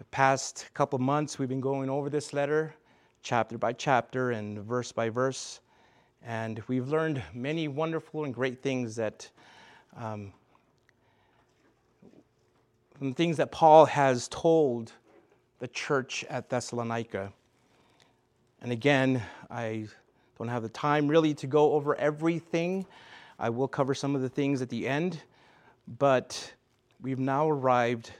The past couple months, we've been going over this letter chapter by chapter and verse by verse. And we've learned many wonderful and great things that, um, things that Paul has told the church at Thessalonica. And again, I don't have the time really to go over everything. I will cover some of the things at the end, but we've now arrived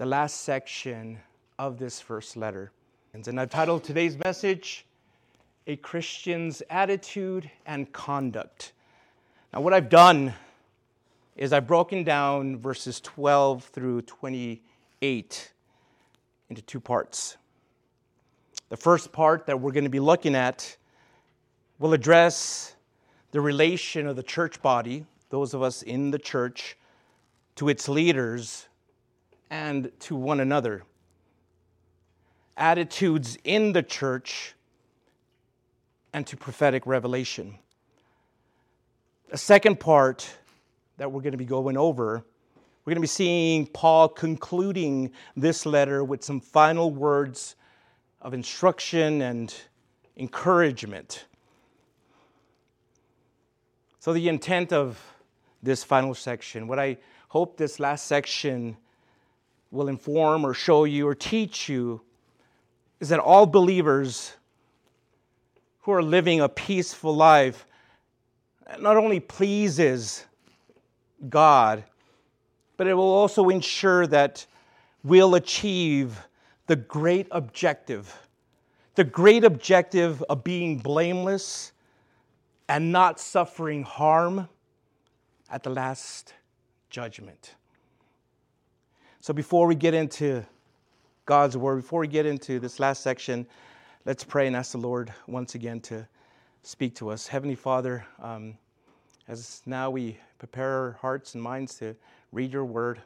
the last section of this first letter. And I've titled today's message, A Christian's Attitude and Conduct. Now, what I've done is I've broken down verses 12 through 28 into two parts. The first part that we're going to be looking at will address the relation of the church body, those of us in the church, to its leaders and to one another attitudes in the church and to prophetic revelation. The second part that we're going to be going over, we're going to be seeing Paul concluding this letter with some final words of instruction and encouragement. So, the intent of this final section, what I hope this last section will inform or show you or teach you is that all believers who are living a peaceful life not only pleases God, but it will also ensure that we'll achieve the great objective, the great objective of being blameless and not suffering harm at the last judgment. So before we get into God's word. Before we get into this last section, let's pray and ask the Lord once again to speak to us. Heavenly Father, um, as now we prepare our hearts and minds to read your word,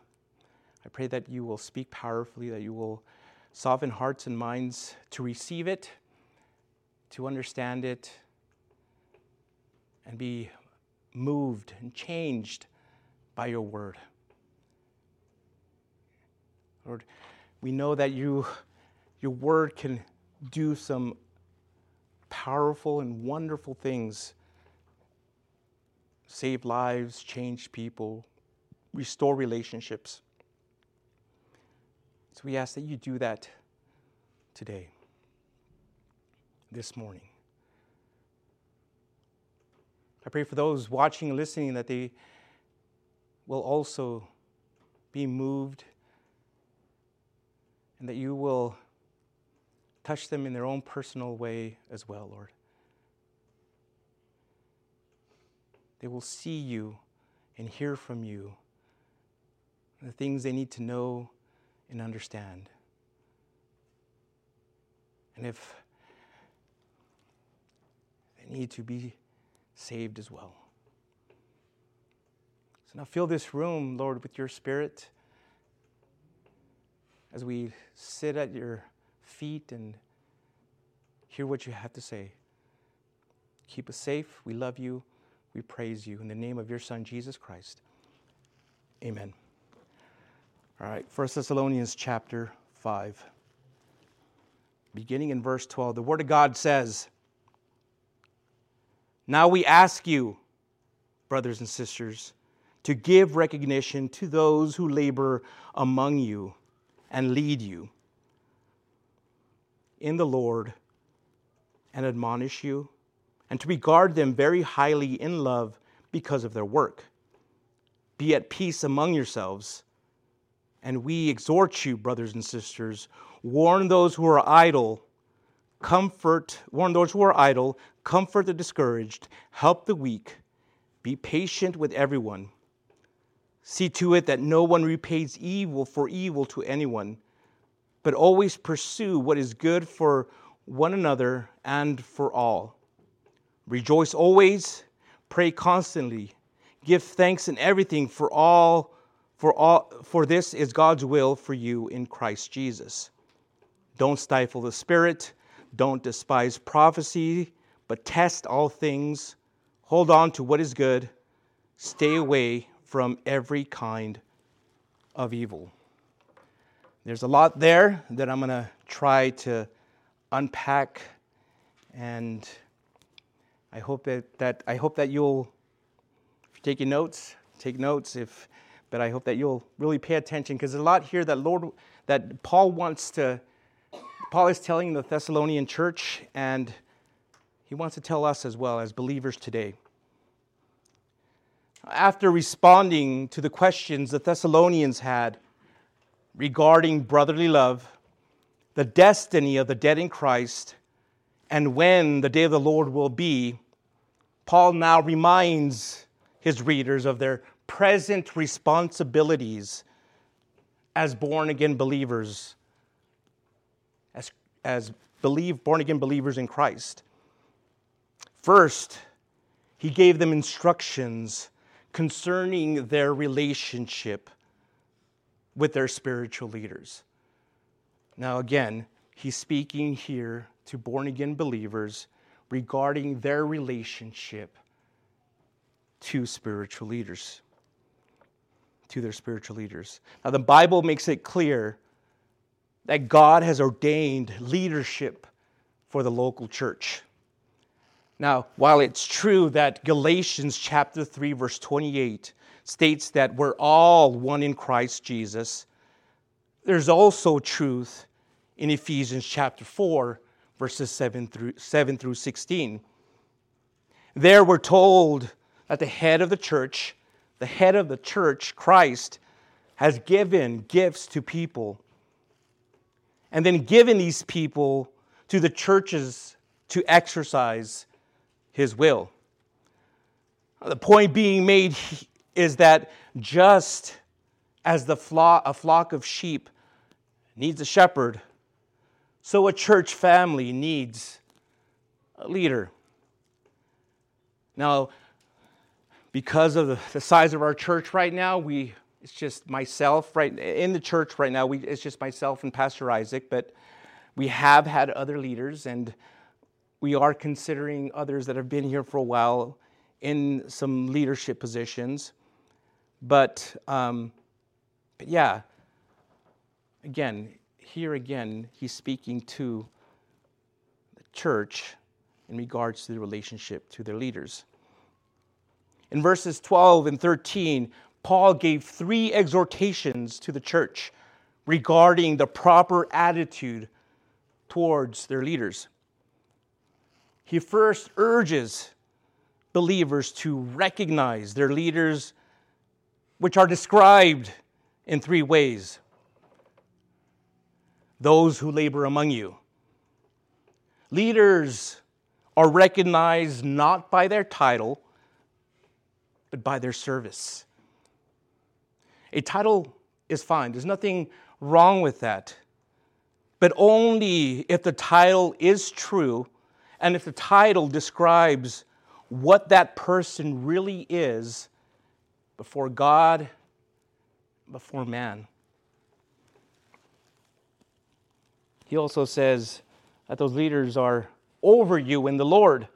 I pray that you will speak powerfully, that you will soften hearts and minds to receive it, to understand it, and be moved and changed by your word. Lord, we know that you, your word can do some powerful and wonderful things save lives, change people, restore relationships. So we ask that you do that today, this morning. I pray for those watching and listening that they will also be moved and that you will touch them in their own personal way as well, Lord. They will see you and hear from you the things they need to know and understand. And if they need to be saved as well. So now fill this room, Lord, with your spirit as we sit at your feet and hear what you have to say. Keep us safe. We love you. We praise you. In the name of your Son, Jesus Christ. Amen. All right, 1 Thessalonians chapter 5. Beginning in verse 12, the Word of God says, Now we ask you, brothers and sisters, to give recognition to those who labor among you and lead you in the Lord and admonish you, and to regard them very highly in love because of their work. Be at peace among yourselves. And we exhort you, brothers and sisters, warn those who are idle, comfort, warn those who are idle, comfort the discouraged, help the weak, be patient with everyone. See to it that no one repays evil for evil to anyone, but always pursue what is good for one another and for all. Rejoice always, pray constantly, give thanks in everything for all for all for this is God's will for you in Christ Jesus. Don't stifle the spirit, don't despise prophecy, but test all things, hold on to what is good, stay away from every kind of evil. There's a lot there that I'm going to try to unpack, and I hope that, that I hope that you'll, taking notes, take notes. If, but I hope that you'll really pay attention because there's a lot here that Lord, that Paul wants to. Paul is telling the Thessalonian church, and he wants to tell us as well as believers today. After responding to the questions the Thessalonians had regarding brotherly love, the destiny of the dead in Christ, and when the day of the Lord will be, Paul now reminds his readers of their present responsibilities as born again believers, as, as believe, born again believers in Christ. First, he gave them instructions concerning their relationship with their spiritual leaders. Now, again, he's speaking here to born again believers regarding their relationship to spiritual leaders. To their spiritual leaders. Now, the Bible makes it clear that God has ordained leadership for the local church. Now, while it's true that Galatians chapter 3 verse 28 states that we're all one in Christ Jesus, there's also truth in Ephesians chapter 4 verses 7 through 7 through 16. There we're told that the head of the church, the head of the church, Christ, has given gifts to people and then given these people to the churches to exercise his will. The point being made is that just as the flock, a flock of sheep needs a shepherd, so a church family needs a leader. Now, because of the size of our church right now, we it's just myself right in the church right now. We, it's just myself and Pastor Isaac, but we have had other leaders, and we are considering others that have been here for a while in some leadership positions. But, um, but yeah, again, here again, he's speaking to the church in regards to the relationship to their leaders. In verses 12 and 13, Paul gave three exhortations to the church regarding the proper attitude towards their leaders he first urges believers to recognize their leaders, which are described in three ways those who labor among you. Leaders are recognized not by their title, but by their service. A title is fine, there's nothing wrong with that. But only if the title is true and if the title describes what that person really is before God, before man. He also says that those leaders are over you in the Lord.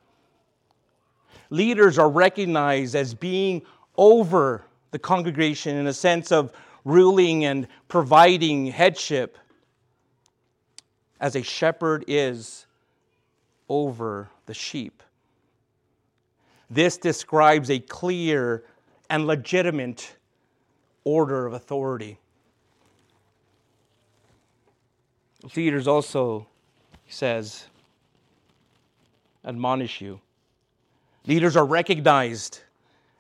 Leaders are recognized as being over the congregation in a sense of ruling and providing headship, as a shepherd is over the sheep. This describes a clear and legitimate order of authority. Leaders also, he says, admonish you. Leaders are recognized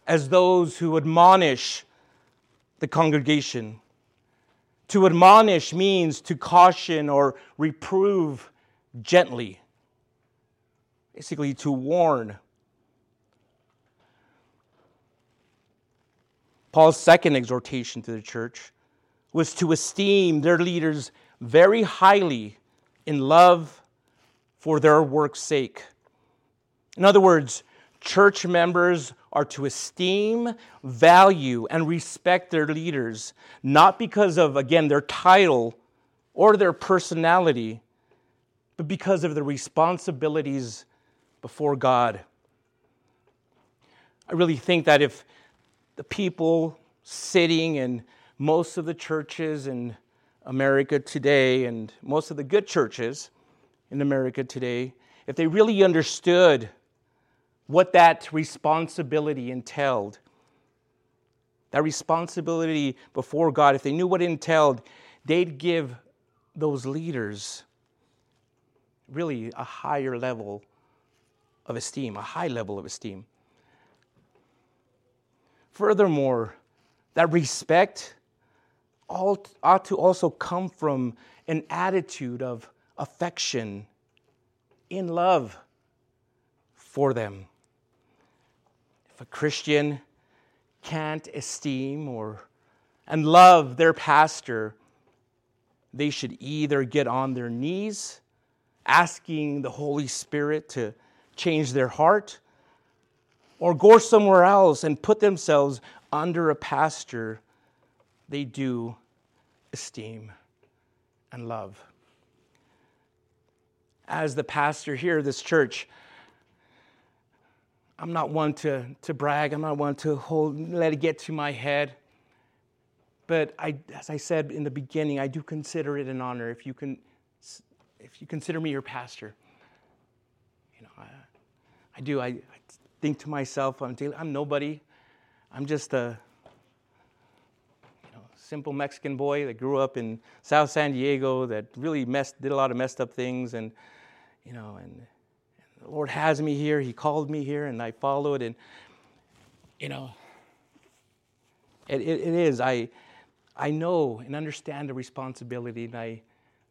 as those who admonish the congregation. To admonish means to caution or reprove gently basically to warn. Paul's second exhortation to the church was to esteem their leaders very highly in love for their work's sake. In other words, church members are to esteem, value, and respect their leaders, not because of, again, their title or their personality, but because of the responsibilities before God. I really think that if the people sitting in most of the churches in America today and most of the good churches in America today, if they really understood what that responsibility entailed, that responsibility before God, if they knew what it entailed, they'd give those leaders really a higher level of esteem, a high level of esteem. Furthermore, that respect ought to also come from an attitude of affection in love for them. If a Christian can't esteem or and love their pastor, they should either get on their knees asking the Holy Spirit to change their heart or go somewhere else and put themselves under a pastor they do esteem and love. As the pastor here of this church, I'm not one to, to brag. I'm not one to hold, let it get to my head. But I, as I said in the beginning, I do consider it an honor if you can, if you consider me your pastor. I do. I, I think to myself, I'm, I'm nobody. I'm just a you know, simple Mexican boy that grew up in South San Diego that really messed, did a lot of messed up things, and you know, and, and the Lord has me here. He called me here, and I followed, and you know, it, it, it is. I I know and understand the responsibility, and I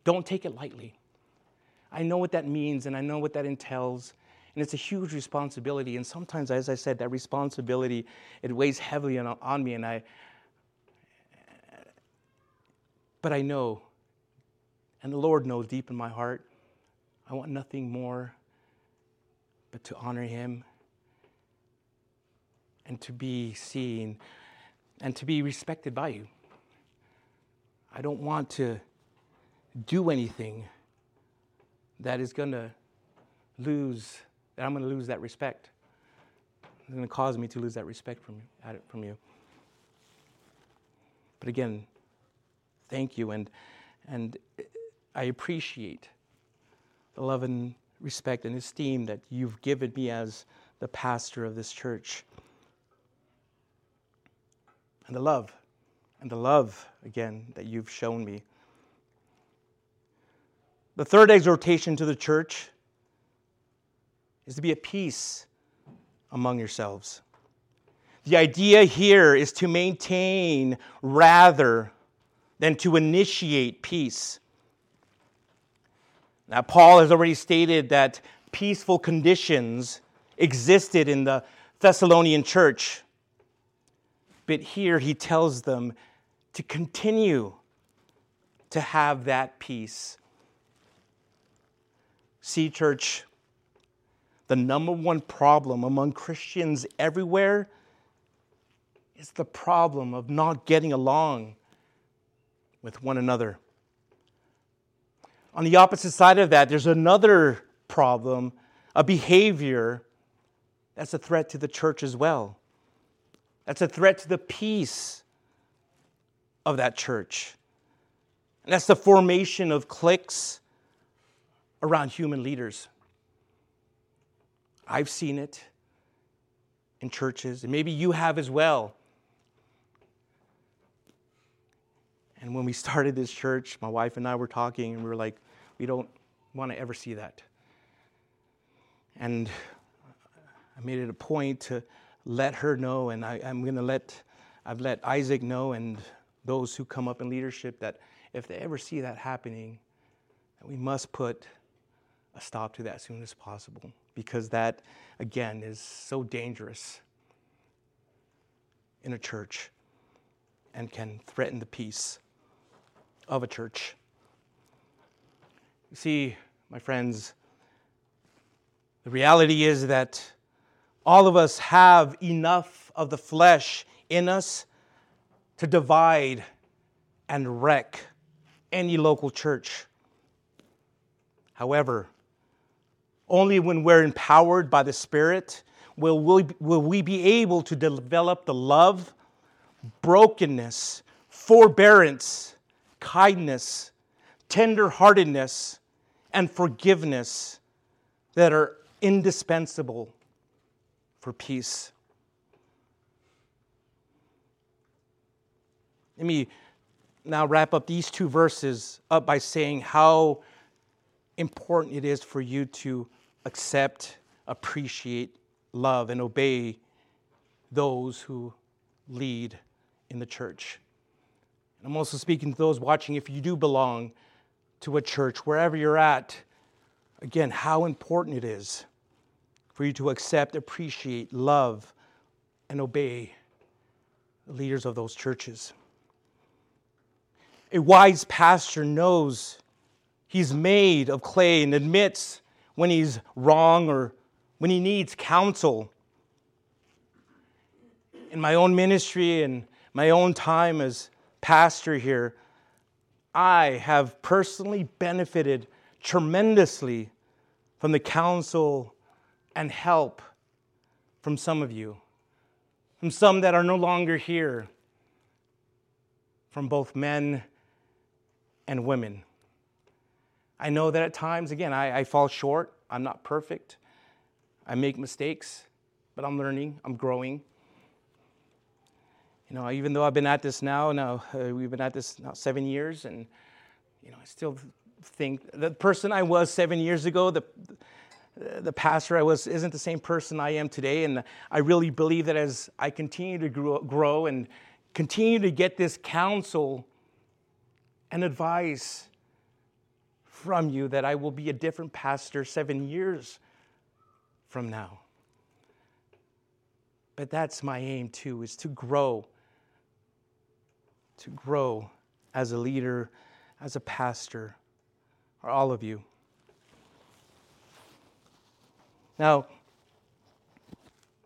don't take it lightly. I know what that means, and I know what that entails. And it's a huge responsibility. And sometimes, as I said, that responsibility, it weighs heavily on, on me. And I, but I know, and the Lord knows deep in my heart, I want nothing more but to honor Him and to be seen and to be respected by you. I don't want to do anything that is going to lose, that I'm going to lose that respect. It's going to cause me to lose that respect from you, from you. But again, thank you, and, and I appreciate the love and respect and esteem that you've given me as the pastor of this church. And the love, and the love, again, that you've shown me. The third exhortation to the church is to be at peace among yourselves. The idea here is to maintain rather than to initiate peace. Now, Paul has already stated that peaceful conditions existed in the Thessalonian church. But here he tells them to continue to have that peace See, church, the number one problem among Christians everywhere is the problem of not getting along with one another. On the opposite side of that, there's another problem, a behavior that's a threat to the church as well. That's a threat to the peace of that church. And that's the formation of cliques around human leaders. I've seen it in churches, and maybe you have as well. And when we started this church, my wife and I were talking, and we were like, we don't want to ever see that. And I made it a point to let her know, and I, am going to let, I've let Isaac know and those who come up in leadership that if they ever see that happening, that we must put a stop to that as soon as possible because that, again, is so dangerous in a church and can threaten the peace of a church. You see, my friends, the reality is that all of us have enough of the flesh in us to divide and wreck any local church. However, only when we're empowered by the Spirit will we, will we be able to develop the love, brokenness, forbearance, kindness, tenderheartedness, and forgiveness that are indispensable for peace. Let me now wrap up these two verses up by saying how important it is for you to accept, appreciate, love, and obey those who lead in the church. And I'm also speaking to those watching, if you do belong to a church, wherever you're at, again, how important it is for you to accept, appreciate, love, and obey the leaders of those churches. A wise pastor knows he's made of clay and admits when he's wrong or when he needs counsel. In my own ministry and my own time as pastor here, I have personally benefited tremendously from the counsel and help from some of you, from some that are no longer here, from both men and women. I know that at times, again, I, I, fall short. I'm not perfect. I make mistakes, but I'm learning, I'm growing. You know, even though I've been at this now, now uh, we've been at this now seven years, and you know, I still think the person I was seven years ago, the the pastor I was isn't the same person I am today, and I really believe that as I continue to grow, grow and continue to get this counsel and advice from you that I will be a different pastor seven years from now. But that's my aim too, is to grow, to grow as a leader, as a pastor, or all of you. Now,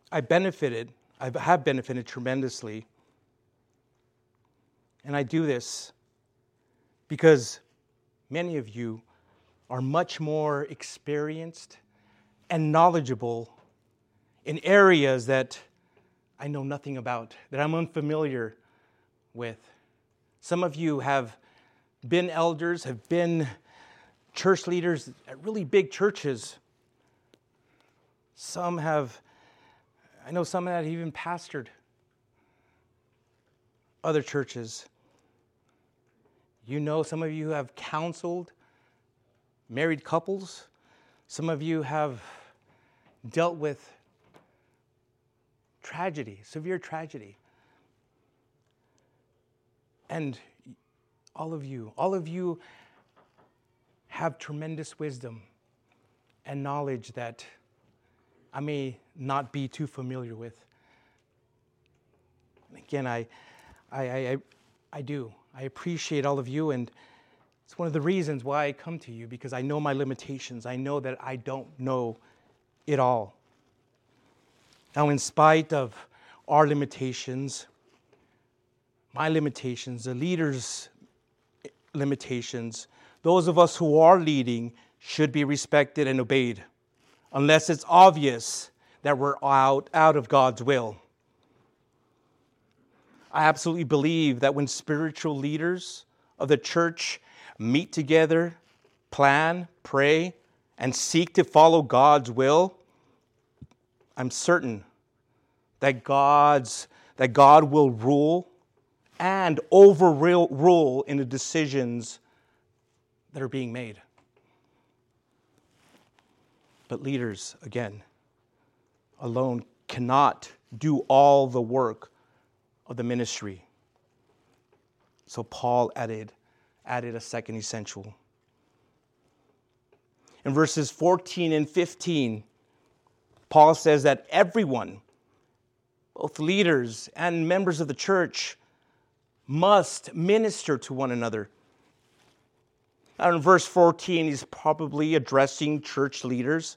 I benefited, I have benefited tremendously, and I do this because many of you are much more experienced and knowledgeable in areas that I know nothing about, that I'm unfamiliar with. Some of you have been elders, have been church leaders at really big churches. Some have, I know some that have even pastored other churches. You know, some of you have counseled married couples, some of you have dealt with tragedy, severe tragedy. And all of you, all of you have tremendous wisdom and knowledge that I may not be too familiar with. And again, I, I, I, I do. I appreciate all of you, and it's one of the reasons why I come to you because I know my limitations. I know that I don't know it all. Now, in spite of our limitations, my limitations, the leaders' limitations, those of us who are leading should be respected and obeyed, unless it's obvious that we're out, out of God's will. I absolutely believe that when spiritual leaders of the church meet together, plan, pray, and seek to follow God's will, I'm certain that God's that God will rule and overrule in the decisions that are being made. But leaders, again, alone cannot do all the work of the ministry. So Paul added, added a second essential. In verses 14 and 15, Paul says that everyone, both leaders and members of the church, must minister to one another. And in verse 14, he's probably addressing church leaders.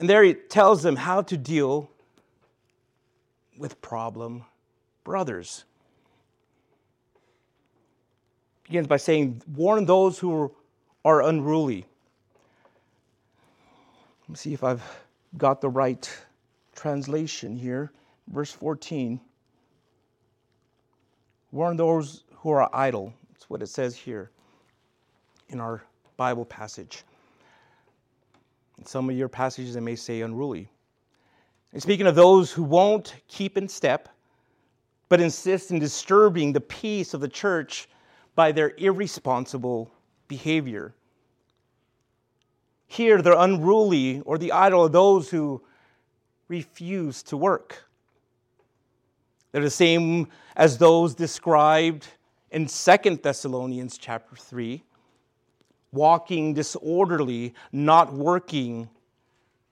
And there he tells them how to deal with problem brothers. Begins by saying, Warn those who are unruly. Let me see if I've got the right translation here. Verse 14. Warn those who are idle. That's what it says here in our Bible passage. In some of your passages, it may say unruly. Speaking of those who won't keep in step, but insist in disturbing the peace of the church by their irresponsible behavior. Here, they're unruly or the idle of those who refuse to work. They're the same as those described in Second Thessalonians chapter 3, walking disorderly, not working,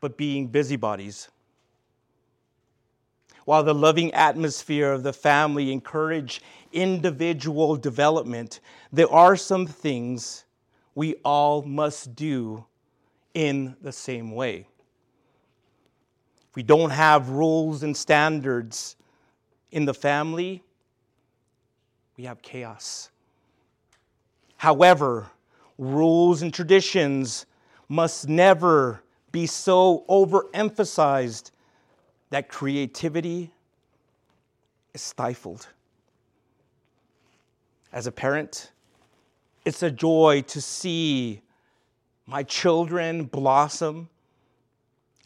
but being busybodies. While the loving atmosphere of the family encourage individual development, there are some things we all must do in the same way. If we don't have rules and standards in the family, we have chaos. However, rules and traditions must never be so overemphasized that creativity is stifled. As a parent, it's a joy to see my children blossom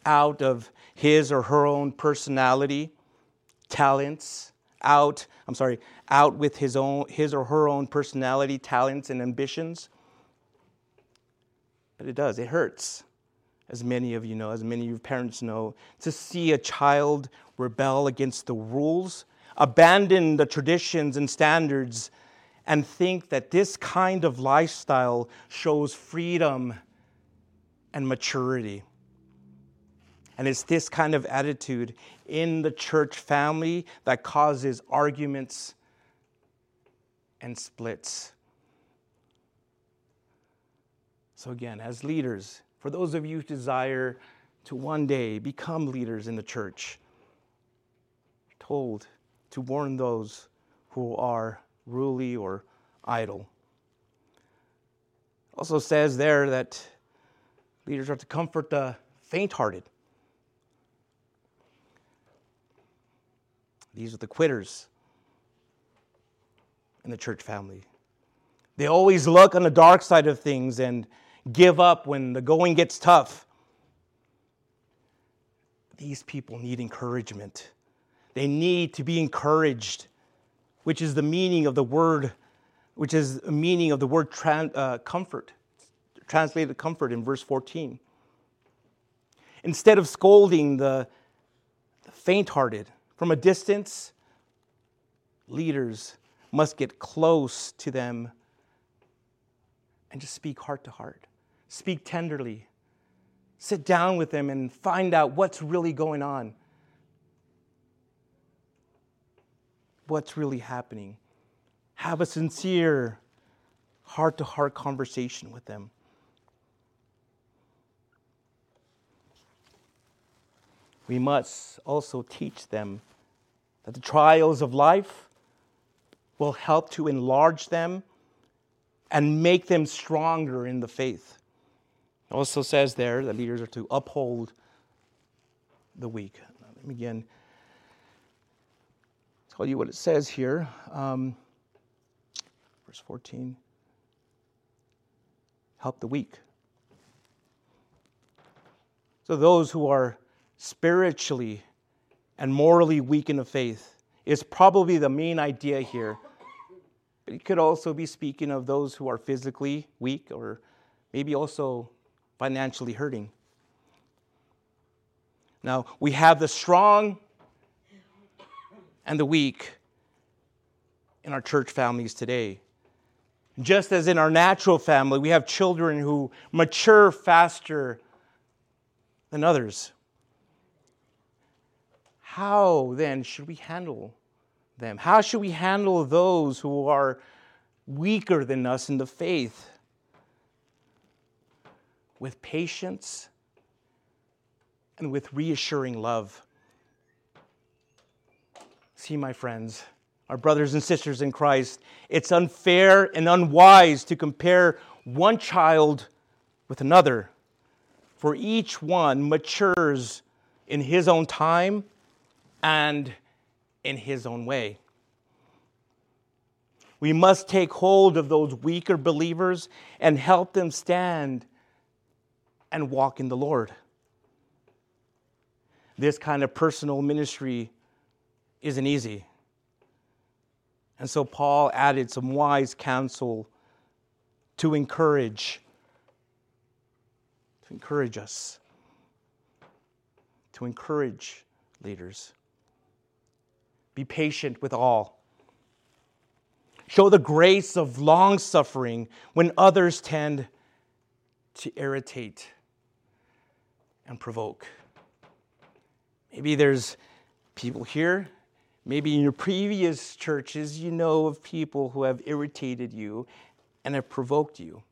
out of his or her own personality, talents, out, I'm sorry, out with his own his or her own personality, talents and ambitions. But it does, it hurts. As many of you know, as many of your parents know, to see a child rebel against the rules, abandon the traditions and standards, and think that this kind of lifestyle shows freedom and maturity. And it's this kind of attitude in the church family that causes arguments and splits. So, again, as leaders, for those of you who desire to one day become leaders in the church, told to warn those who are ruly or idle. Also says there that Leaders are to comfort the faint hearted. These are the quitters in the church family. They always look on the dark side of things and give up when the going gets tough. These people need encouragement. They need to be encouraged, which is the meaning of the word, which is the meaning of the word uh, comfort translated comfort in verse 14. Instead of scolding the, faint hearted from a distance, leaders must get close to them and just speak heart to heart. Speak tenderly. Sit down with them and find out what's really going on. What's really happening. Have a sincere heart to heart conversation with them. we must also teach them that the trials of life will help to enlarge them and make them stronger in the faith. It also says there that leaders are to uphold the weak. Let me again tell you what it says here. Um, verse 14 help the weak. So, those who are spiritually and morally weak in the faith is probably the main idea here. But he could also be speaking of those who are physically weak or maybe also financially hurting. Now, we have the strong and the weak in our church families today. Just as in our natural family, we have children who mature faster than others. How then should we handle them? How should we handle those who are weaker than us in the faith? With patience and with reassuring love. See, my friends, our brothers and sisters in Christ, it's unfair and unwise to compare one child with another, for each one matures in his own time and in his own way. We must take hold of those weaker believers and help them stand and walk in the Lord. This kind of personal ministry isn't easy. And so Paul added some wise counsel to encourage to encourage us to encourage leaders. Be patient with all. Show the grace of long suffering when others tend to irritate and provoke. Maybe there's people here, maybe in your previous churches, you know of people who have irritated you and have provoked you.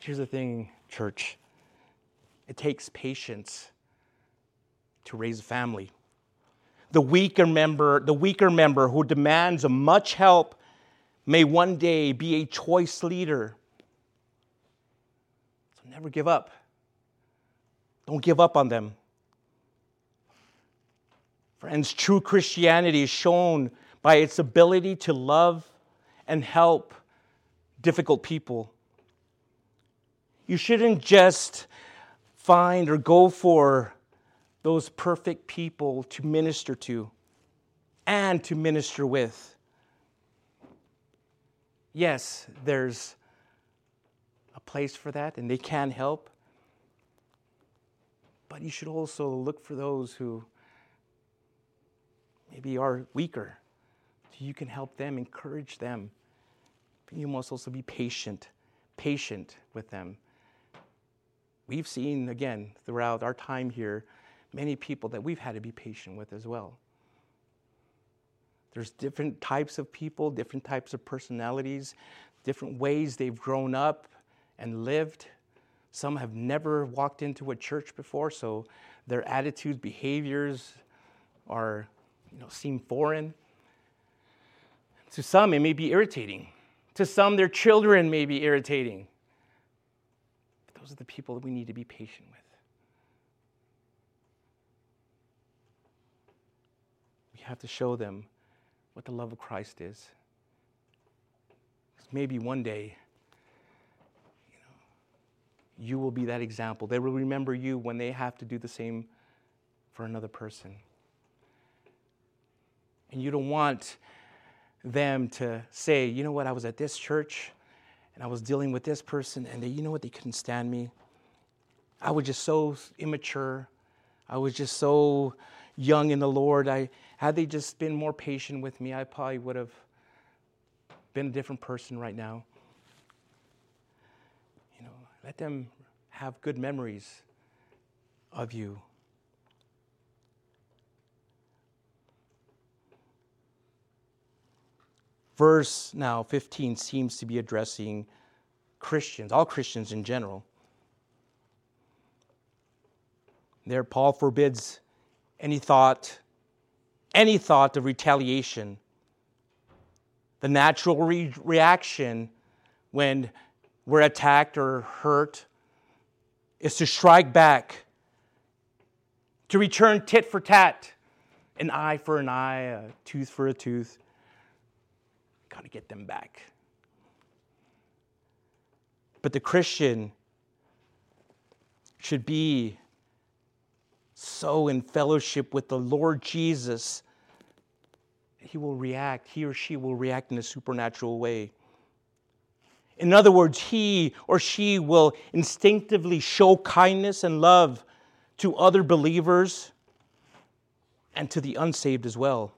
Here's the thing, church it takes patience to raise a family. The weaker member, the weaker member who demands much help may one day be a choice leader. Never give up. Don't give up on them. Friends, true Christianity is shown by its ability to love and help difficult people. You shouldn't just find or go for those perfect people to minister to and to minister with. Yes, there's place for that and they can help. But you should also look for those who maybe are weaker. So you can help them, encourage them. But you must also be patient, patient with them we've seen, again, throughout our time here, many people that we've had to be patient with as well. There's different types of people, different types of personalities, different ways they've grown up and lived. Some have never walked into a church before, so their attitudes, behaviors are, you know, seem foreign. To some, it may be irritating. To some, their children may be irritating. But Those are the people that we need to be patient with. We have to show them what the love of Christ is. Because maybe one day, you will be that example. They will remember you when they have to do the same for another person. And you don't want them to say, you know what, I was at this church and I was dealing with this person, and they, you know what? They couldn't stand me. I was just so immature. I was just so young in the Lord. I had they just been more patient with me, I probably would have been a different person right now. Let them have good memories of you. verse now 15 seems to be addressing Christians, all Christians in general. There, Paul forbids any thought, any thought of retaliation. The natural re- reaction when we're attacked or hurt is to strike back, to return tit for tat, an eye for an eye, a tooth for a tooth. Got to get them back. But the Christian should be so in fellowship with the Lord Jesus, he will react, he or she will react in a supernatural way. In other words, he or she will instinctively show kindness and love to other believers and to the unsaved as well.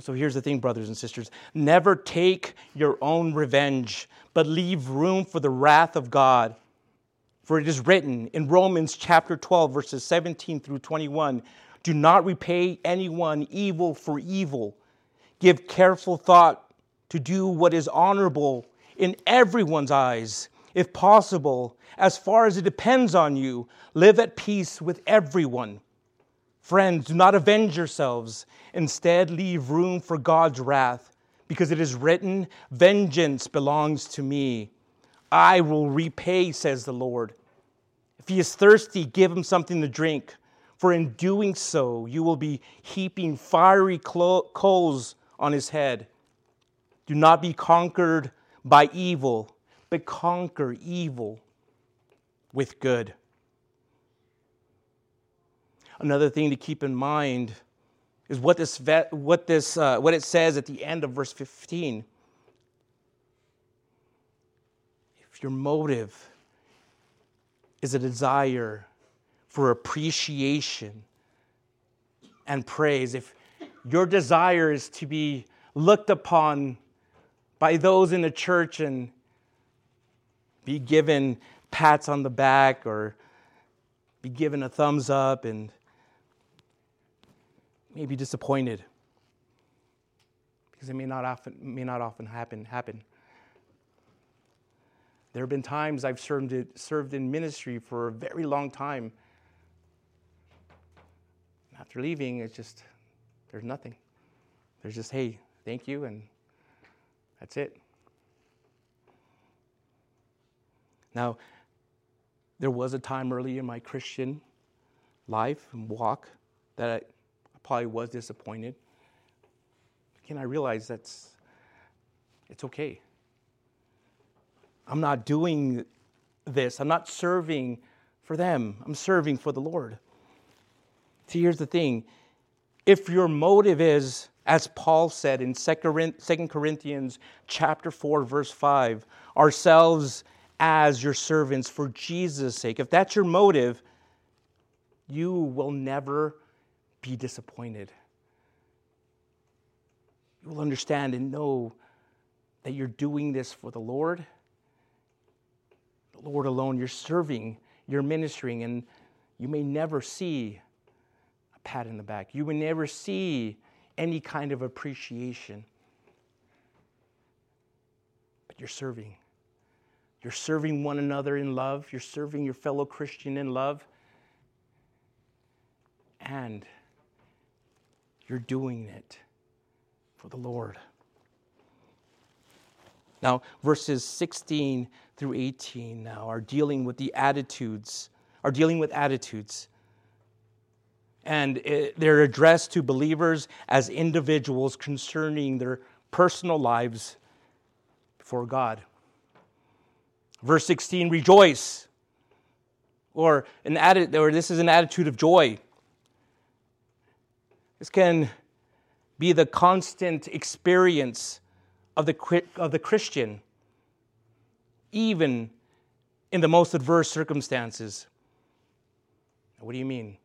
So here's the thing, brothers and sisters never take your own revenge, but leave room for the wrath of God. For it is written in Romans chapter 12, verses 17 through 21 do not repay anyone evil for evil. Give careful thought to do what is honorable in everyone's eyes. If possible, as far as it depends on you, live at peace with everyone. Friends, do not avenge yourselves. Instead, leave room for God's wrath, because it is written, Vengeance belongs to me. I will repay, says the Lord. If he is thirsty, give him something to drink, for in doing so, you will be heaping fiery coals on his head. Do not be conquered by evil, but conquer evil with good. Another thing to keep in mind is what this, what this uh, what it says at the end of verse 15. If your motive is a desire for appreciation and praise, if your desire is to be looked upon by those in the church and be given pats on the back or be given a thumbs up and maybe disappointed because it may not often, may not often happen, happen. There have been times I've served, served in ministry for a very long time. After leaving, it's just, there's nothing. There's just, hey, thank you, and that's it. Now, there was a time early in my Christian life and walk that I probably was disappointed. Again, I realize that's it's okay. I'm not doing this. I'm not serving for them. I'm serving for the Lord. See, here's the thing. If your motive is, as Paul said in 2 Corinthians chapter 4, verse 5, ourselves as your servants for Jesus' sake, if that's your motive, you will never be disappointed. You will understand and know that you're doing this for the Lord. The Lord alone. You're serving, you're ministering, and you may never see a pat in the back. You may never see any kind of appreciation. But you're serving. You're serving one another in love. You're serving your fellow Christian in love. And you're doing it for the Lord. Now, verses 16 through 18 now are dealing with the attitudes, are dealing with attitudes. And it, they're addressed to believers as individuals concerning their personal lives before God. Verse 16, rejoice. Or an atti- or this is an attitude of joy. This can be the constant experience of the, of the Christian, even in the most adverse circumstances. What do you mean?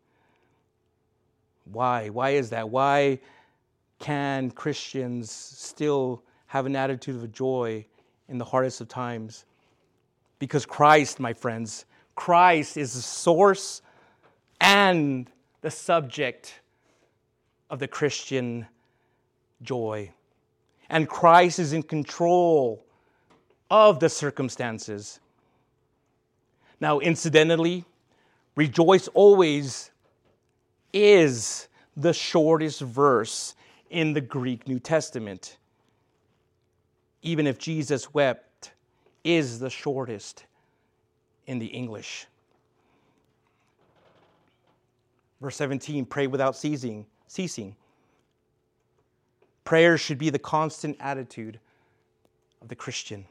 Why? Why is that? Why can Christians still have an attitude of joy in the hardest of times? Because Christ, my friends, Christ is the source and the subject of the Christian joy. And Christ is in control of the circumstances. Now, incidentally, rejoice always is the shortest verse in the Greek New Testament. Even if Jesus wept, is the shortest in the English. Verse 17 pray without ceasing ceasing. Prayer should be the constant attitude of the Christian.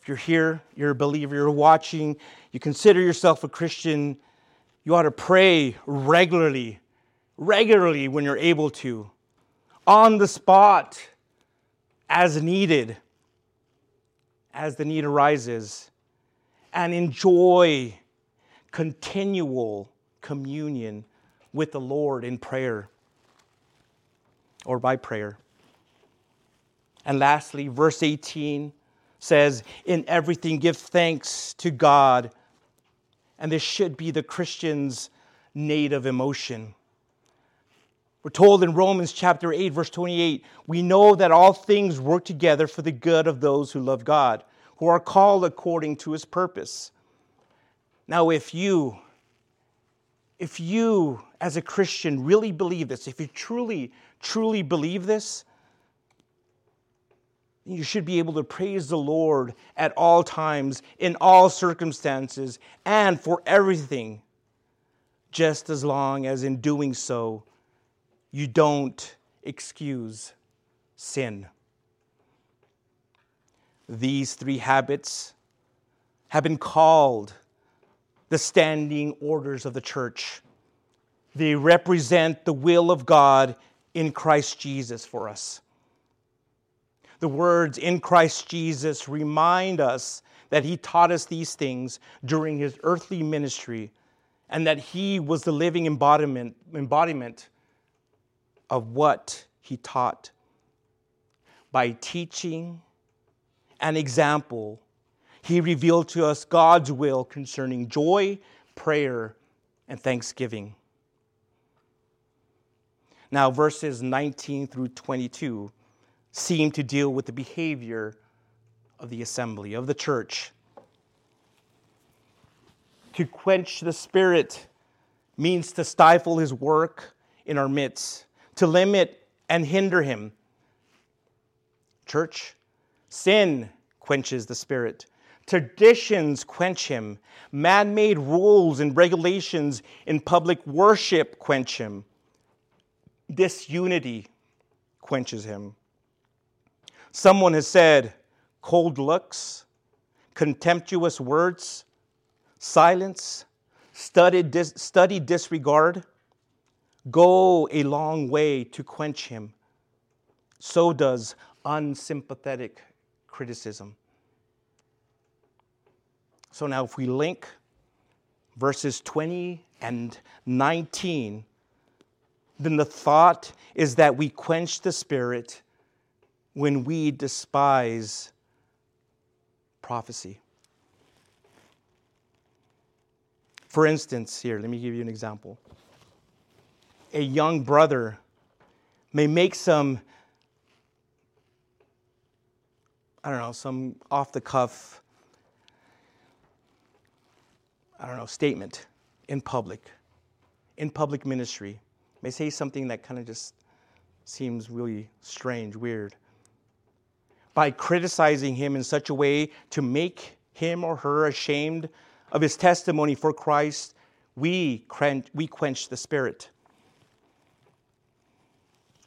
If you're here, you're a believer, you're watching, you consider yourself a Christian, you ought to pray regularly, regularly when you're able to, on the spot, as needed, as the need arises, and enjoy continual communion with the Lord in prayer or by prayer. And lastly, verse 18 says, In everything give thanks to God. And this should be the Christian's native emotion. We're told in Romans chapter 8, verse 28, we know that all things work together for the good of those who love God, who are called according to his purpose. Now, if you if you, as a Christian, really believe this, if you truly, truly believe this, you should be able to praise the Lord at all times, in all circumstances, and for everything. just as long as in doing so, you don't excuse sin. These three habits have been called the standing orders of the church. They represent the will of God in Christ Jesus for us. The words in Christ Jesus remind us that he taught us these things during his earthly ministry and that he was the living embodiment, embodiment of what he taught. By teaching and example, he revealed to us God's will concerning joy, prayer, and thanksgiving. Now, verses 19 through 22 seem to deal with the behavior of the assembly, of the church. To quench the Spirit means to stifle his work in our midst, to limit and hinder him. Church, sin quenches the Spirit. Traditions quench him. Man made rules and regulations in public worship quench him. Disunity quenches him. Someone has said, cold looks, contemptuous words, silence, studied, dis- studied disregard go a long way to quench him. So does unsympathetic criticism. So now, if we link verses 20 and 19, then the thought is that we quench the Spirit when we despise prophecy. For instance, here, let me give you an example. A young brother may make some, I don't know, some off the cuff, I don't know, statement in public, in public ministry. May say something that kind of just seems really strange, weird by criticizing him in such a way to make him or her ashamed of his testimony for Christ, we, we quench the Spirit.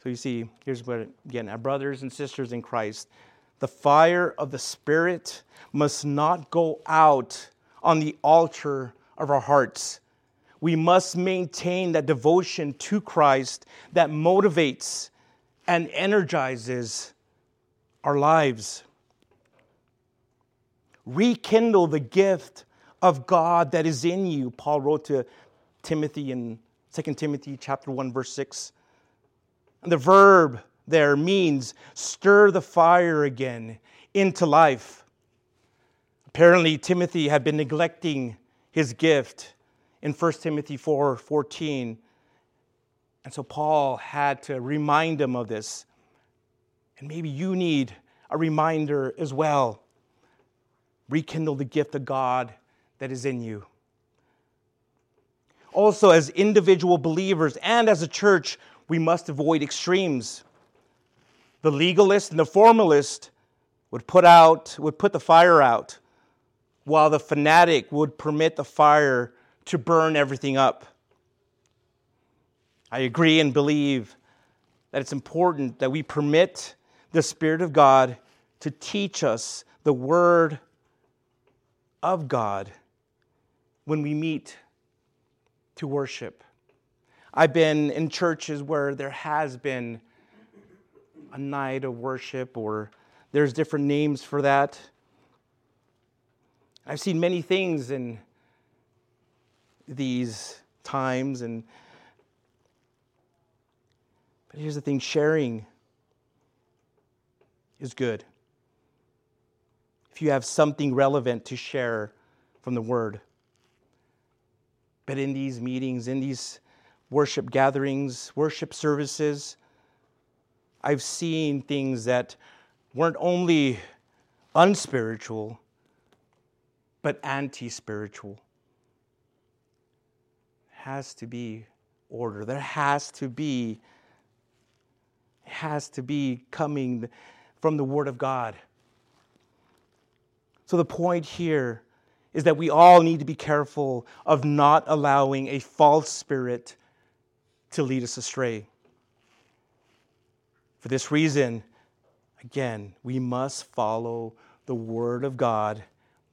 So you see, here's what, again, our brothers and sisters in Christ, the fire of the Spirit must not go out on the altar of our hearts. We must maintain that devotion to Christ that motivates and energizes our lives. Rekindle the gift of God that is in you. Paul wrote to Timothy in 2 Timothy chapter 1 verse 6. And the verb there means stir the fire again into life. Apparently Timothy had been neglecting his gift in 1 Timothy 4 14. And so Paul had to remind him of this. And maybe you need a reminder as well. Rekindle the gift of God that is in you. Also, as individual believers and as a church, we must avoid extremes. The legalist and the formalist would put out would put the fire out, while the fanatic would permit the fire to burn everything up. I agree and believe that it's important that we permit the Spirit of God to teach us the Word of God when we meet to worship. I've been in churches where there has been a night of worship, or there's different names for that. I've seen many things in these times, and but here's the thing sharing is good. If you have something relevant to share from the Word. But in these meetings, in these worship gatherings, worship services, I've seen things that weren't only unspiritual, but anti spiritual. Has to be order. There has to be, has to be coming from the Word of God. So the point here is that we all need to be careful of not allowing a false spirit to lead us astray. For this reason, again, we must follow the Word of God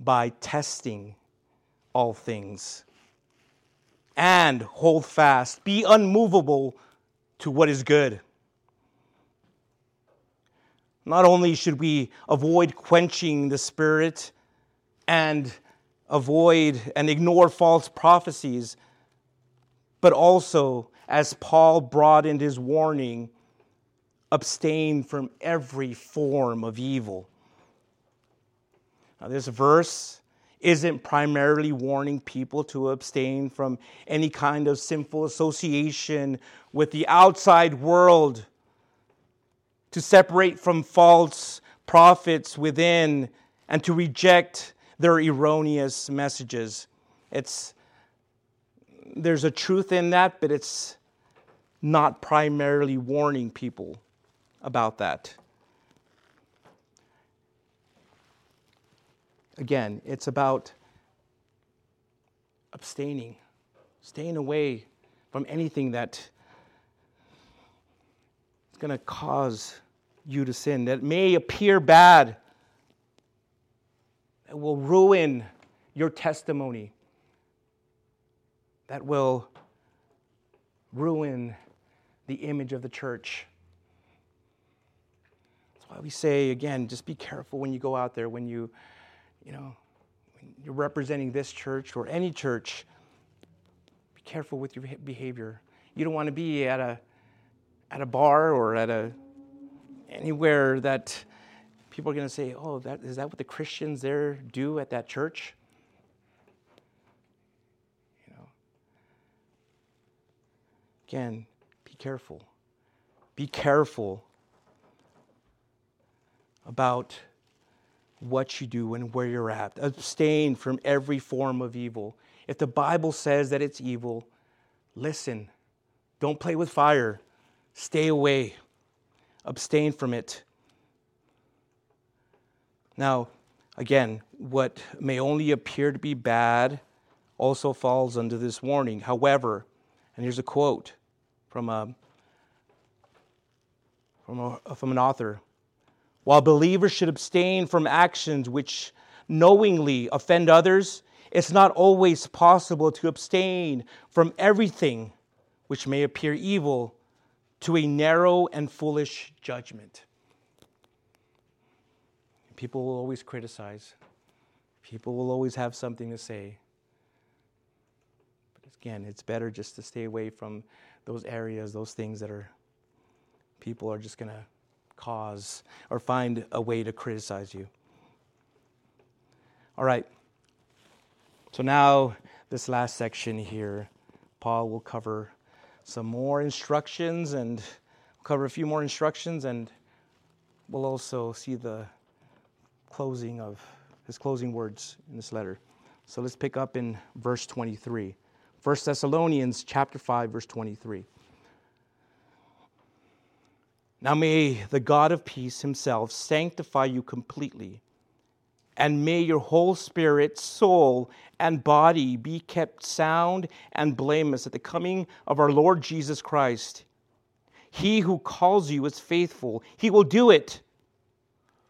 by testing all things and hold fast. Be unmovable to what is good. Not only should we avoid quenching the Spirit and avoid and ignore false prophecies, but also, as Paul in his warning, abstain from every form of evil. Now, this verse isn't primarily warning people to abstain from any kind of sinful association with the outside world, to separate from false prophets within, and to reject their erroneous messages. It's, there's a truth in that, but it's not primarily warning people about that. Again, it's about abstaining, staying away from anything that going to cause you to sin, that may appear bad that will ruin your testimony, that will ruin the image of the church. That's why we say, again, just be careful when you go out there, when you, you know, you're representing this church or any church. Be careful with your behavior. You don't want to be at a, at a bar or at a, anywhere that people are going to say, oh, that, is that what the Christians there do at that church? You know. Again, be careful. Be careful about what you do and where you're at. Abstain from every form of evil. If the Bible says that it's evil, listen. Don't play with fire. Stay away. Abstain from it. Now, again, what may only appear to be bad also falls under this warning. However, and here's a quote from, a, from, a, from an author while believers should abstain from actions which knowingly offend others, it's not always possible to abstain from everything which may appear evil to a narrow and foolish judgment. People will always criticize. People will always have something to say. But again, it's better just to stay away from those areas, those things that are people are just going to cause or find a way to criticize you. All right. So now this last section here, Paul will cover some more instructions and cover a few more instructions and we'll also see the closing of his closing words in this letter. So let's pick up in verse 23. 1 Thessalonians chapter 5 verse 23. Now may the God of peace himself sanctify you completely, and may your whole spirit, soul, and body be kept sound and blameless at the coming of our Lord Jesus Christ. He who calls you is faithful, he will do it.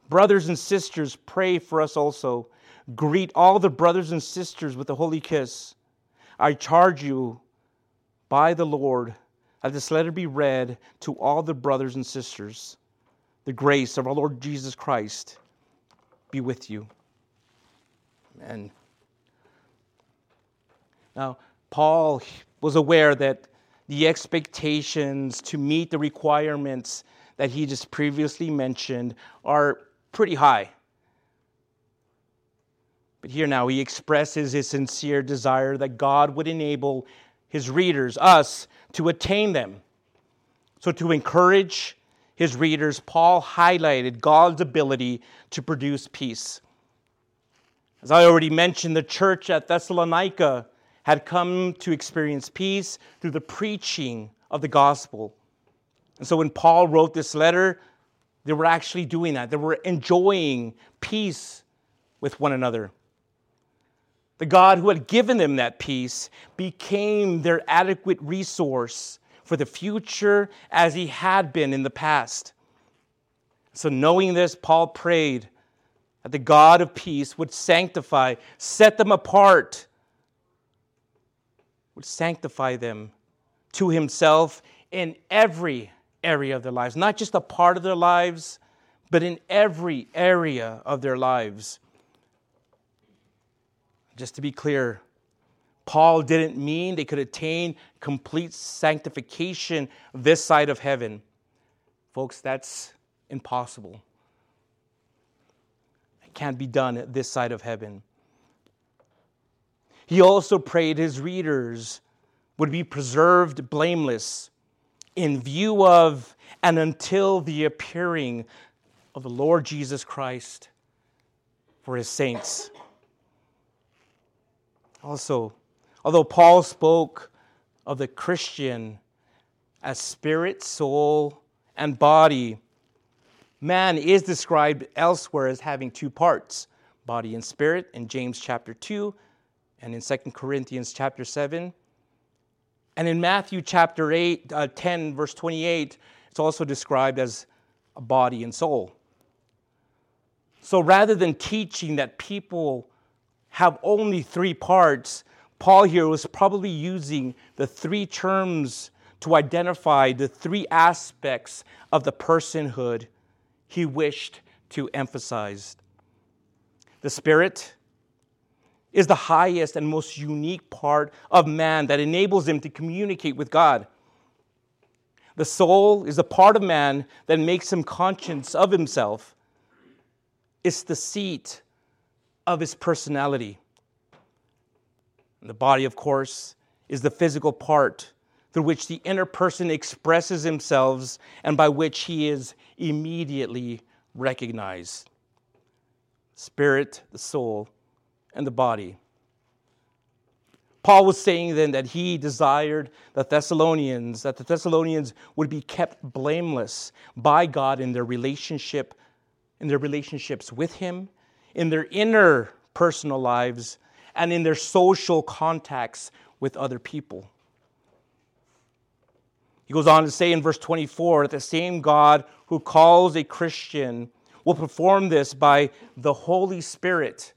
Brothers and sisters, pray for us also. Greet all the brothers and sisters with a holy kiss. I charge you by the Lord that this letter be read to all the brothers and sisters. The grace of our Lord Jesus Christ be with you. Amen. Now, Paul was aware that the expectations to meet the requirements that he just previously mentioned are pretty high. But here now, he expresses his sincere desire that God would enable his readers, us, to attain them. So, to encourage his readers, Paul highlighted God's ability to produce peace. As I already mentioned, the church at Thessalonica had come to experience peace through the preaching of the gospel. And so, when Paul wrote this letter, they were actually doing that. They were enjoying peace with one another. the God who had given them that peace, became their adequate resource for the future as he had been in the past. So, knowing this, Paul prayed that the God of peace would sanctify, set them apart, would sanctify them to himself in every area of their lives, not just a part of their lives, but in every area of their lives. Just to be clear, Paul didn't mean they could attain complete sanctification this side of heaven. Folks, that's impossible. Can't be done this side of heaven. He also prayed his readers would be preserved blameless in view of and until the appearing of the Lord Jesus Christ for his saints. Also, although Paul spoke of the Christian as spirit, soul, and body, man is described elsewhere as having two parts body and spirit in James chapter 2 and in 2 Corinthians chapter 7. And in Matthew chapter 8, uh, 10, verse 28, it's also described as a body and soul. So rather than teaching that people have only three parts, Paul here was probably using the three terms to identify the three aspects of the personhood he wished to emphasize. The Spirit is the highest and most unique part of man that enables him to communicate with God. The soul is a part of man that makes him conscious of himself. It's the seat of his personality. And the body, of course, is the physical part through which the inner person expresses himself and by which he is immediately recognized. Spirit, the soul, and the body. Paul was saying then that he desired the Thessalonians, that the Thessalonians would be kept blameless by God in their relationship, in their relationships with him, in their inner personal lives, and in their social contacts with other people. He goes on to say in verse 24 that the same God who calls a Christian will perform this by the Holy Spirit.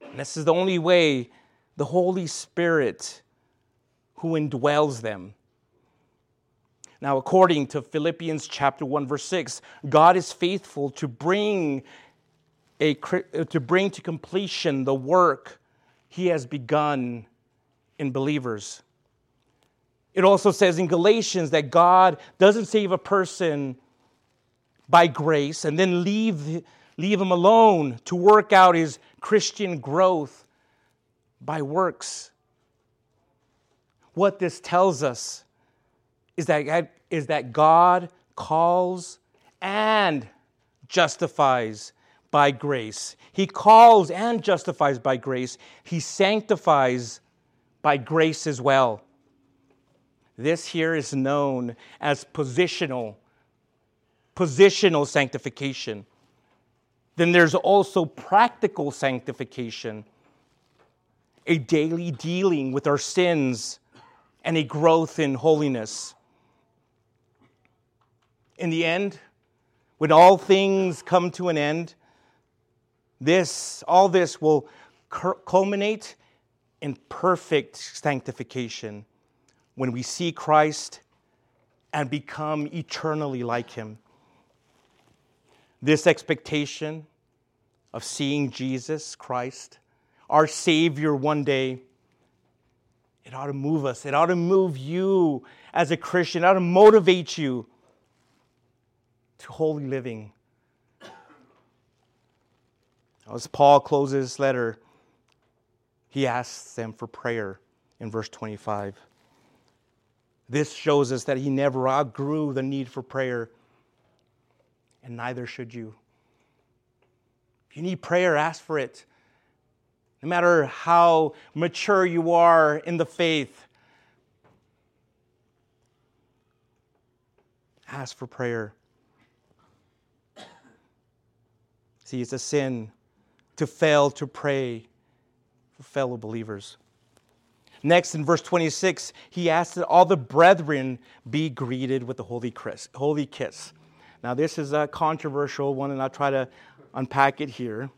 And this is the only way the Holy Spirit who indwells them. Now, according to Philippians chapter 1, verse 6, God is faithful to bring, a, uh, to bring to completion the work he has begun in believers. It also says in Galatians that God doesn't save a person by grace and then leave, leave him alone to work out his Christian growth by works. What this tells us is that, is that God calls and justifies by grace. He calls and justifies by grace. He sanctifies by grace as well. This here is known as positional, positional sanctification. Then there's also practical sanctification, a daily dealing with our sins and a growth in holiness. In the end, when all things come to an end, this, all this will culminate in perfect sanctification when we see Christ and become eternally like him. This expectation of seeing Jesus Christ, our Savior, one day, it ought to move us. It ought to move you as a Christian. It ought to motivate you to holy living. As Paul closes his letter, he asks them for prayer in verse 25. This shows us that he never outgrew the need for prayer, and neither should you. If you need prayer, ask for it. No matter how mature you are in the faith, ask for prayer. See, it's a sin to fail to pray for fellow believers. Next, in verse 26, he asks that all the brethren be greeted with the holy kiss. Holy kiss. Now, this is a controversial one, and I'll try to unpack it here.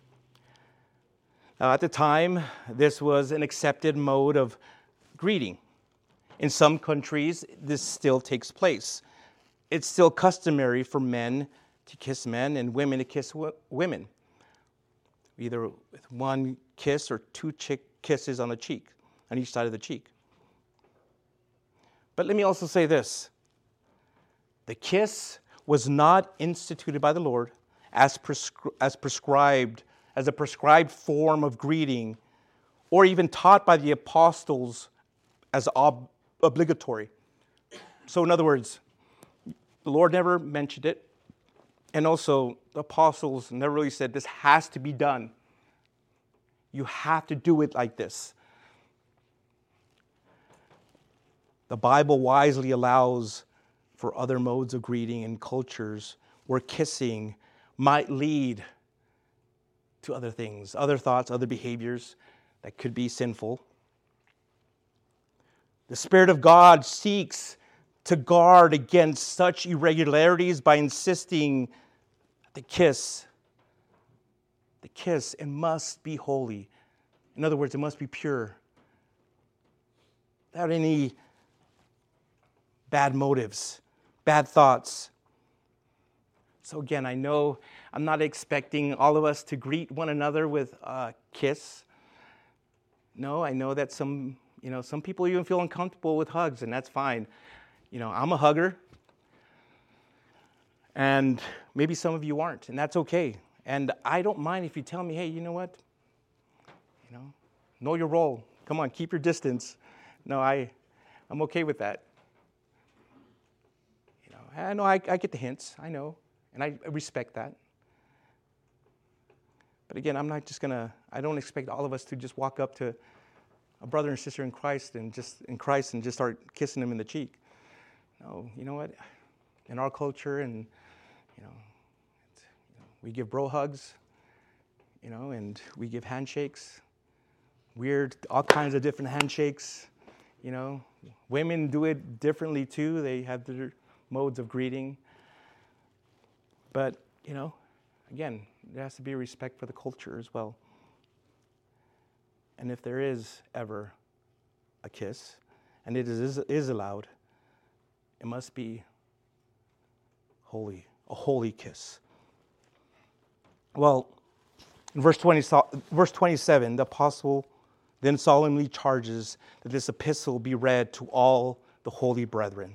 Now, at the time, this was an accepted mode of greeting. In some countries, this still takes place. It's still customary for men to kiss men and women to kiss women, either with one kiss or two kisses on the cheek, on each side of the cheek. But let me also say this the kiss was not instituted by the Lord as, prescri- as prescribed, as a prescribed form of greeting, or even taught by the apostles as ob- obligatory. So, in other words, the Lord never mentioned it, and also the apostles never really said this has to be done. You have to do it like this. The Bible wisely allows for other modes of greeting and cultures where kissing might lead to other things, other thoughts, other behaviors that could be sinful. The Spirit of God seeks to guard against such irregularities by insisting the kiss the kiss, it must be holy. In other words, it must be pure. Without any bad motives, bad thoughts. So, again, I know I'm not expecting all of us to greet one another with a kiss. No, I know that some, you know, some people even feel uncomfortable with hugs, and that's fine. You know, I'm a hugger, and maybe some of you aren't, and that's okay. And I don't mind if you tell me, hey, you know what? You know, know your role. Come on, keep your distance. No, I, I'm okay with that. You know, I know I, I get the hints. I know, and I respect that. But again, I'm not just gonna. I don't expect all of us to just walk up to a brother and sister in Christ and just in Christ and just start kissing them in the cheek. No, you know what? In our culture and you know, we give bro hugs, you know, and we give handshakes, weird, all kinds of different handshakes, you know. Women do it differently too, they have their modes of greeting. But, you know, again, there has to be respect for the culture as well. And if there is ever a kiss, and it is, is allowed, it must be holy, a holy kiss. Well, in verse, 20, verse 27, the apostle then solemnly charges that this epistle be read to all the holy brethren.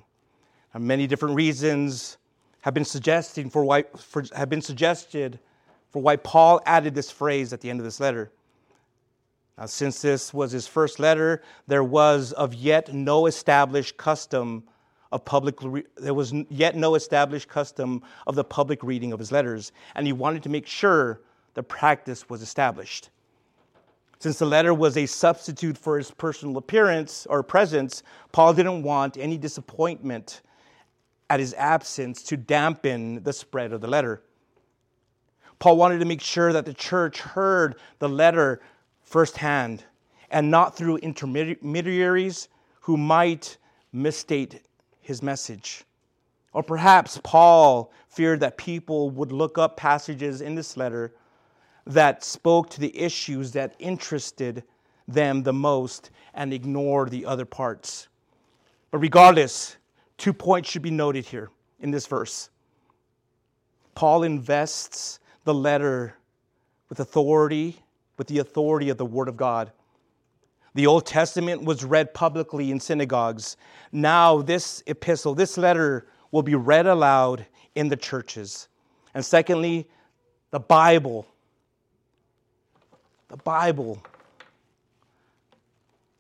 Many different reasons have been suggesting for why for, have been suggested for why Paul added this phrase at the end of this letter. Now, since this was his first letter, there was of yet no established custom of public there was yet no established custom of the public reading of his letters and he wanted to make sure the practice was established since the letter was a substitute for his personal appearance or presence paul didn't want any disappointment at his absence to dampen the spread of the letter paul wanted to make sure that the church heard the letter firsthand and not through intermediaries who might misstate his message. Or perhaps Paul feared that people would look up passages in this letter that spoke to the issues that interested them the most and ignore the other parts. But regardless, two points should be noted here in this verse. Paul invests the letter with authority, with the authority of the Word of God. The Old Testament was read publicly in synagogues. Now, this epistle, this letter, will be read aloud in the churches. And secondly, the Bible. The Bible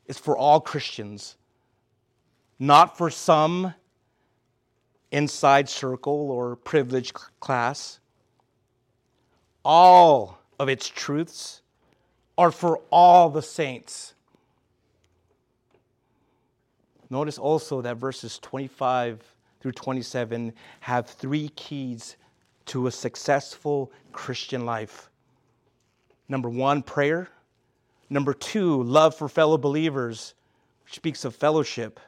is for all Christians, not for some inside circle or privileged class. All of its truths are for all the saints. Notice also that verses 25 through 27 have three keys to a successful Christian life. Number one, prayer. Number two, love for fellow believers, which speaks of fellowship.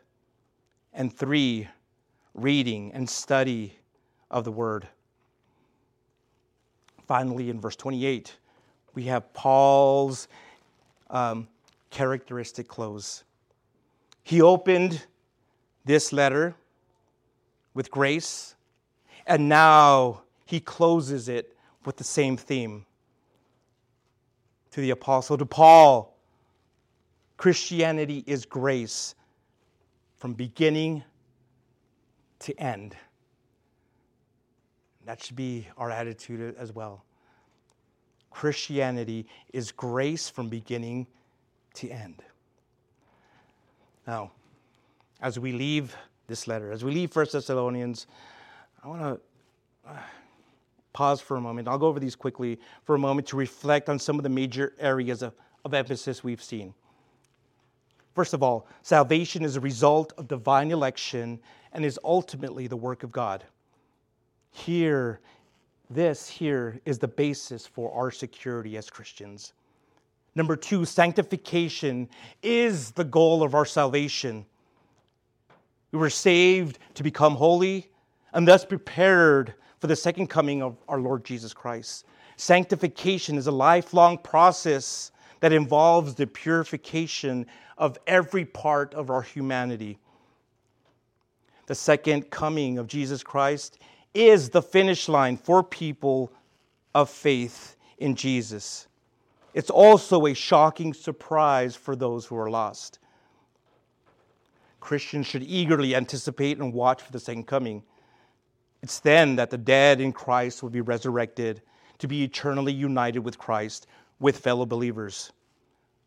And three, reading and study of the word. Finally, in verse 28, we have Paul's um, characteristic close. He opened this letter with grace, and now he closes it with the same theme. To the apostle, to Paul, Christianity is grace from beginning to end. That should be our attitude as well. Christianity is grace from beginning to end. Now, as we leave this letter, as we leave 1 Thessalonians, I want to uh, pause for a moment. I'll go over these quickly for a moment to reflect on some of the major areas of, of emphasis we've seen. First of all, salvation is a result of divine election and is ultimately the work of God. Here, this here is the basis for our security as Christians. Number two, sanctification is the goal of our salvation. We were saved to become holy and thus prepared for the second coming of our Lord Jesus Christ. Sanctification is a lifelong process that involves the purification of every part of our humanity. The second coming of Jesus Christ is the finish line for people of faith in Jesus. It's also a shocking surprise for those who are lost. Christians should eagerly anticipate and watch for the second coming. It's then that the dead in Christ will be resurrected to be eternally united with Christ, with fellow believers.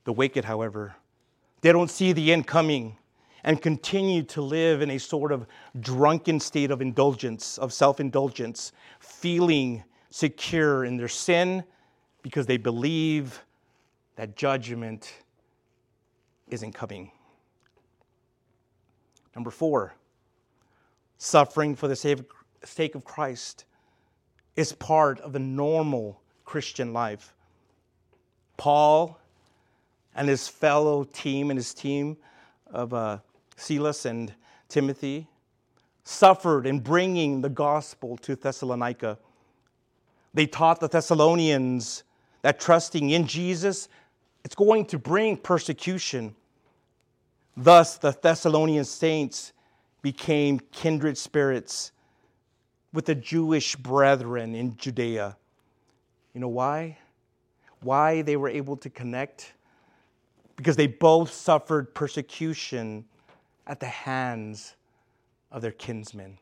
The wicked, however, they don't see the end coming and continue to live in a sort of drunken state of indulgence, of self indulgence, feeling secure in their sin because they believe that judgment isn't coming. Number four, suffering for the sake of Christ is part of the normal Christian life. Paul and his fellow team and his team of uh, Silas and Timothy suffered in bringing the gospel to Thessalonica. They taught the Thessalonians that trusting in Jesus, it's going to bring persecution. Thus, the Thessalonian saints became kindred spirits with the Jewish brethren in Judea. You know why? Why they were able to connect? because they both suffered persecution at the hands of their kinsmen.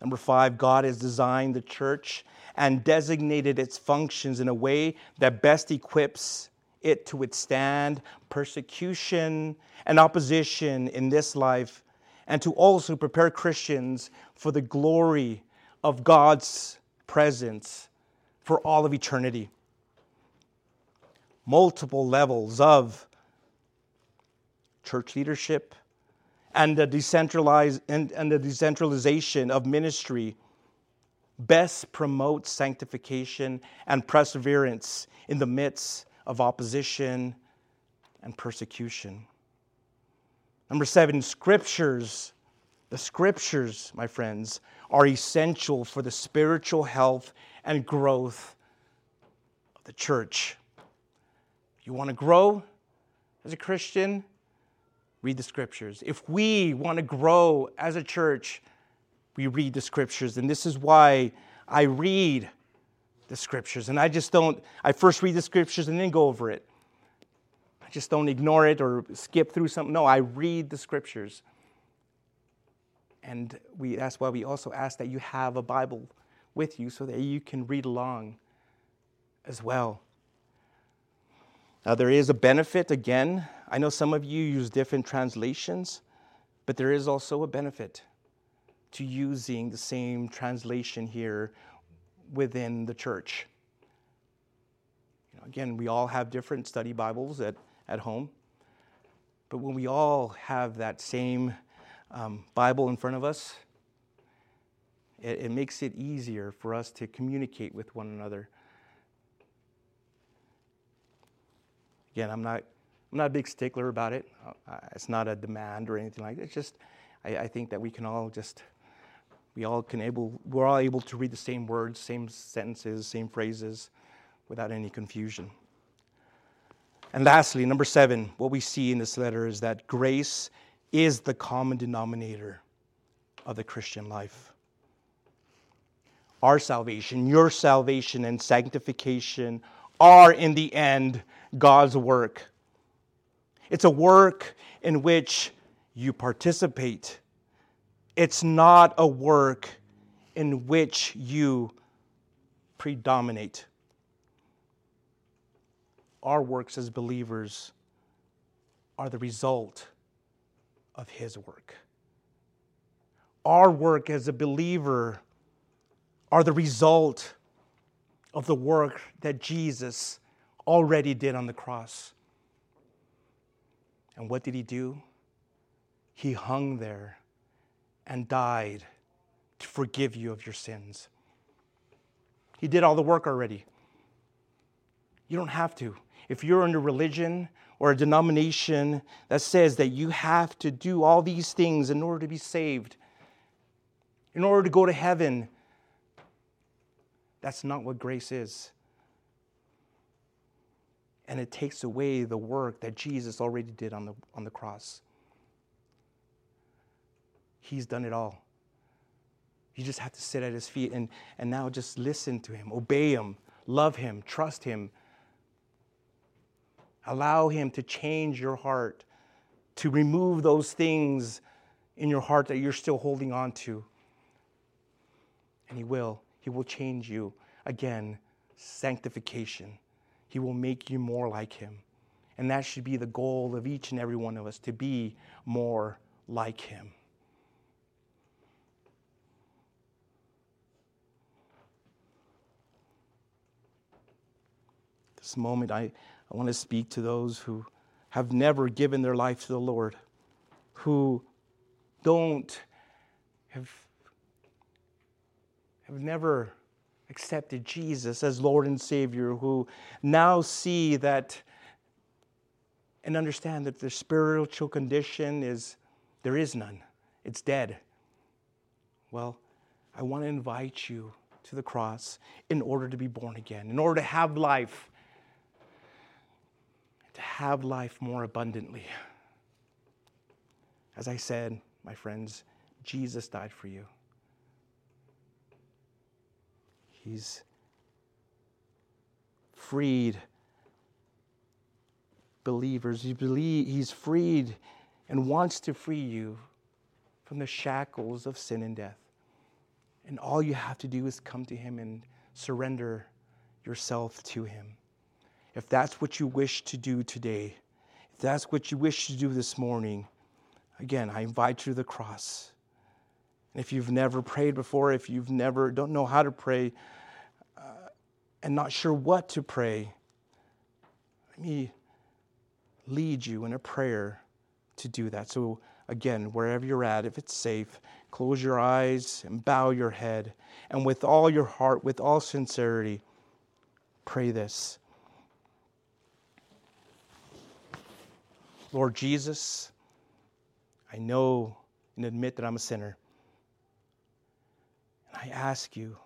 Number five, God has designed the church and designated its functions in a way that best equips it to withstand persecution and opposition in this life and to also prepare Christians for the glory of God's presence for all of eternity multiple levels of church leadership and the, and, and decentralization of ministry best promotes sanctification and perseverance in the midst of opposition and persecution. Number seven, scriptures. The scriptures, my friends, are essential for the spiritual health and growth of the church. You want to grow as a Christian? Read the scriptures. If we want to grow as a church, we read the scriptures. And this is why I read the scriptures. And I just don't, I first read the scriptures and then go over it. I just don't ignore it or skip through something. No, I read the scriptures. And we, that's why we also ask that you have a Bible with you so that you can read along as well. Now, there is a benefit, again. I know some of you use different translations, but there is also a benefit to using the same translation here within the church. You know, again, we all have different study Bibles at, at home, but when we all have that same um, Bible in front of us, it, it makes it easier for us to communicate with one another Again, I'm not, I'm not a big stickler about it. Uh, it's not a demand or anything like that. It's just, I, I think that we can all just, we all can able, we're all able to read the same words, same sentences, same phrases without any confusion. And lastly, number seven, what we see in this letter is that grace is the common denominator of the Christian life. Our salvation, your salvation, and sanctification are in the end God's work. It's a work in which you participate. It's not a work in which you predominate. Our works as believers are the result of His work. Our work as a believer are the result of the work that Jesus already did on the cross. And what did He do? He hung there and died to forgive you of your sins. He did all the work already. You don't have to. If you're in a religion or a denomination that says that you have to do all these things in order to be saved, in order to go to heaven, that's not what grace is. And it takes away the work that Jesus already did on the, on the cross. He's done it all. You just have to sit at his feet and, and now just listen to him, obey him, love him, trust him, Allow Him to change your heart, to remove those things in your heart that you're still holding on to. And He will. He will change you. Again, sanctification. He will make you more like Him. And that should be the goal of each and every one of us to be more like Him. This moment, I, I want to speak to those who have never given their life to the Lord, who don't have, have never accepted Jesus as Lord and Savior, who now see that and understand that their spiritual condition is there is none, it's dead. Well, I want to invite you to the cross in order to be born again, in order to have life to have life more abundantly. As I said, my friends, Jesus died for you. He's freed believers. He believe, he's freed and wants to free you from the shackles of sin and death. And all you have to do is come to him and surrender yourself to him if that's what you wish to do today, if that's what you wish to do this morning, again, I invite you to the cross. And if you've never prayed before, if you've never don't know how to pray uh, and not sure what to pray, let me lead you in a prayer to do that. So again, wherever you're at, if it's safe, close your eyes and bow your head. And with all your heart, with all sincerity, pray this Lord Jesus, I know and admit that I'm a sinner. I ask you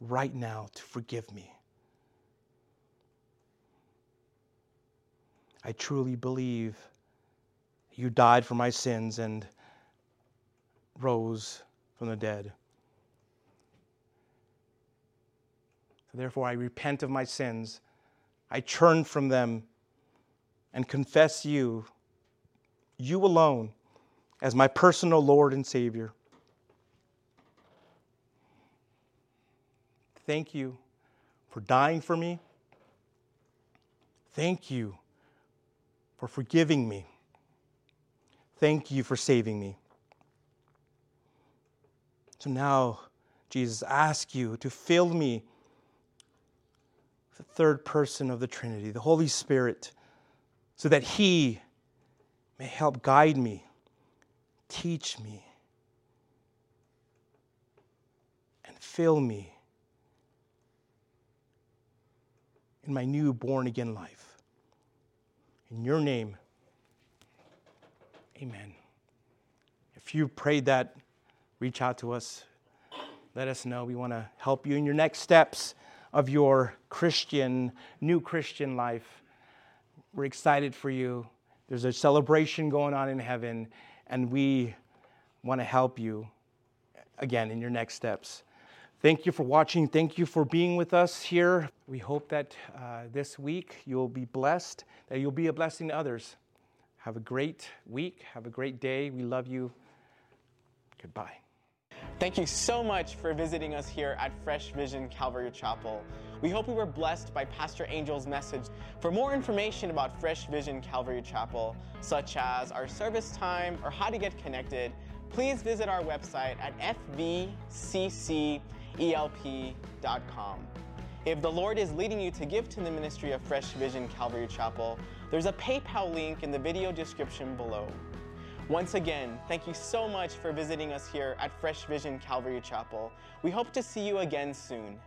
right now to forgive me. I truly believe you died for my sins and rose from the dead. Therefore, I repent of my sins. I turn from them and confess you, you alone, as my personal Lord and Savior. Thank you for dying for me. Thank you for forgiving me. Thank you for saving me. So now, Jesus, ask you to fill me with the third person of the Trinity, the Holy Spirit so that He may help guide me, teach me, and fill me in my new born again life. In your name, amen. If you prayed that, reach out to us. Let us know. We want to help you in your next steps of your Christian, new Christian life. We're excited for you. There's a celebration going on in heaven, and we want to help you again in your next steps. Thank you for watching. Thank you for being with us here. We hope that uh, this week you'll be blessed, that you'll be a blessing to others. Have a great week. Have a great day. We love you. Goodbye. Thank you so much for visiting us here at Fresh Vision Calvary Chapel. We hope we were blessed by Pastor Angel's message. For more information about Fresh Vision Calvary Chapel, such as our service time or how to get connected, please visit our website at fvccelp.com. If the Lord is leading you to give to the ministry of Fresh Vision Calvary Chapel, there's a PayPal link in the video description below. Once again, thank you so much for visiting us here at Fresh Vision Calvary Chapel. We hope to see you again soon.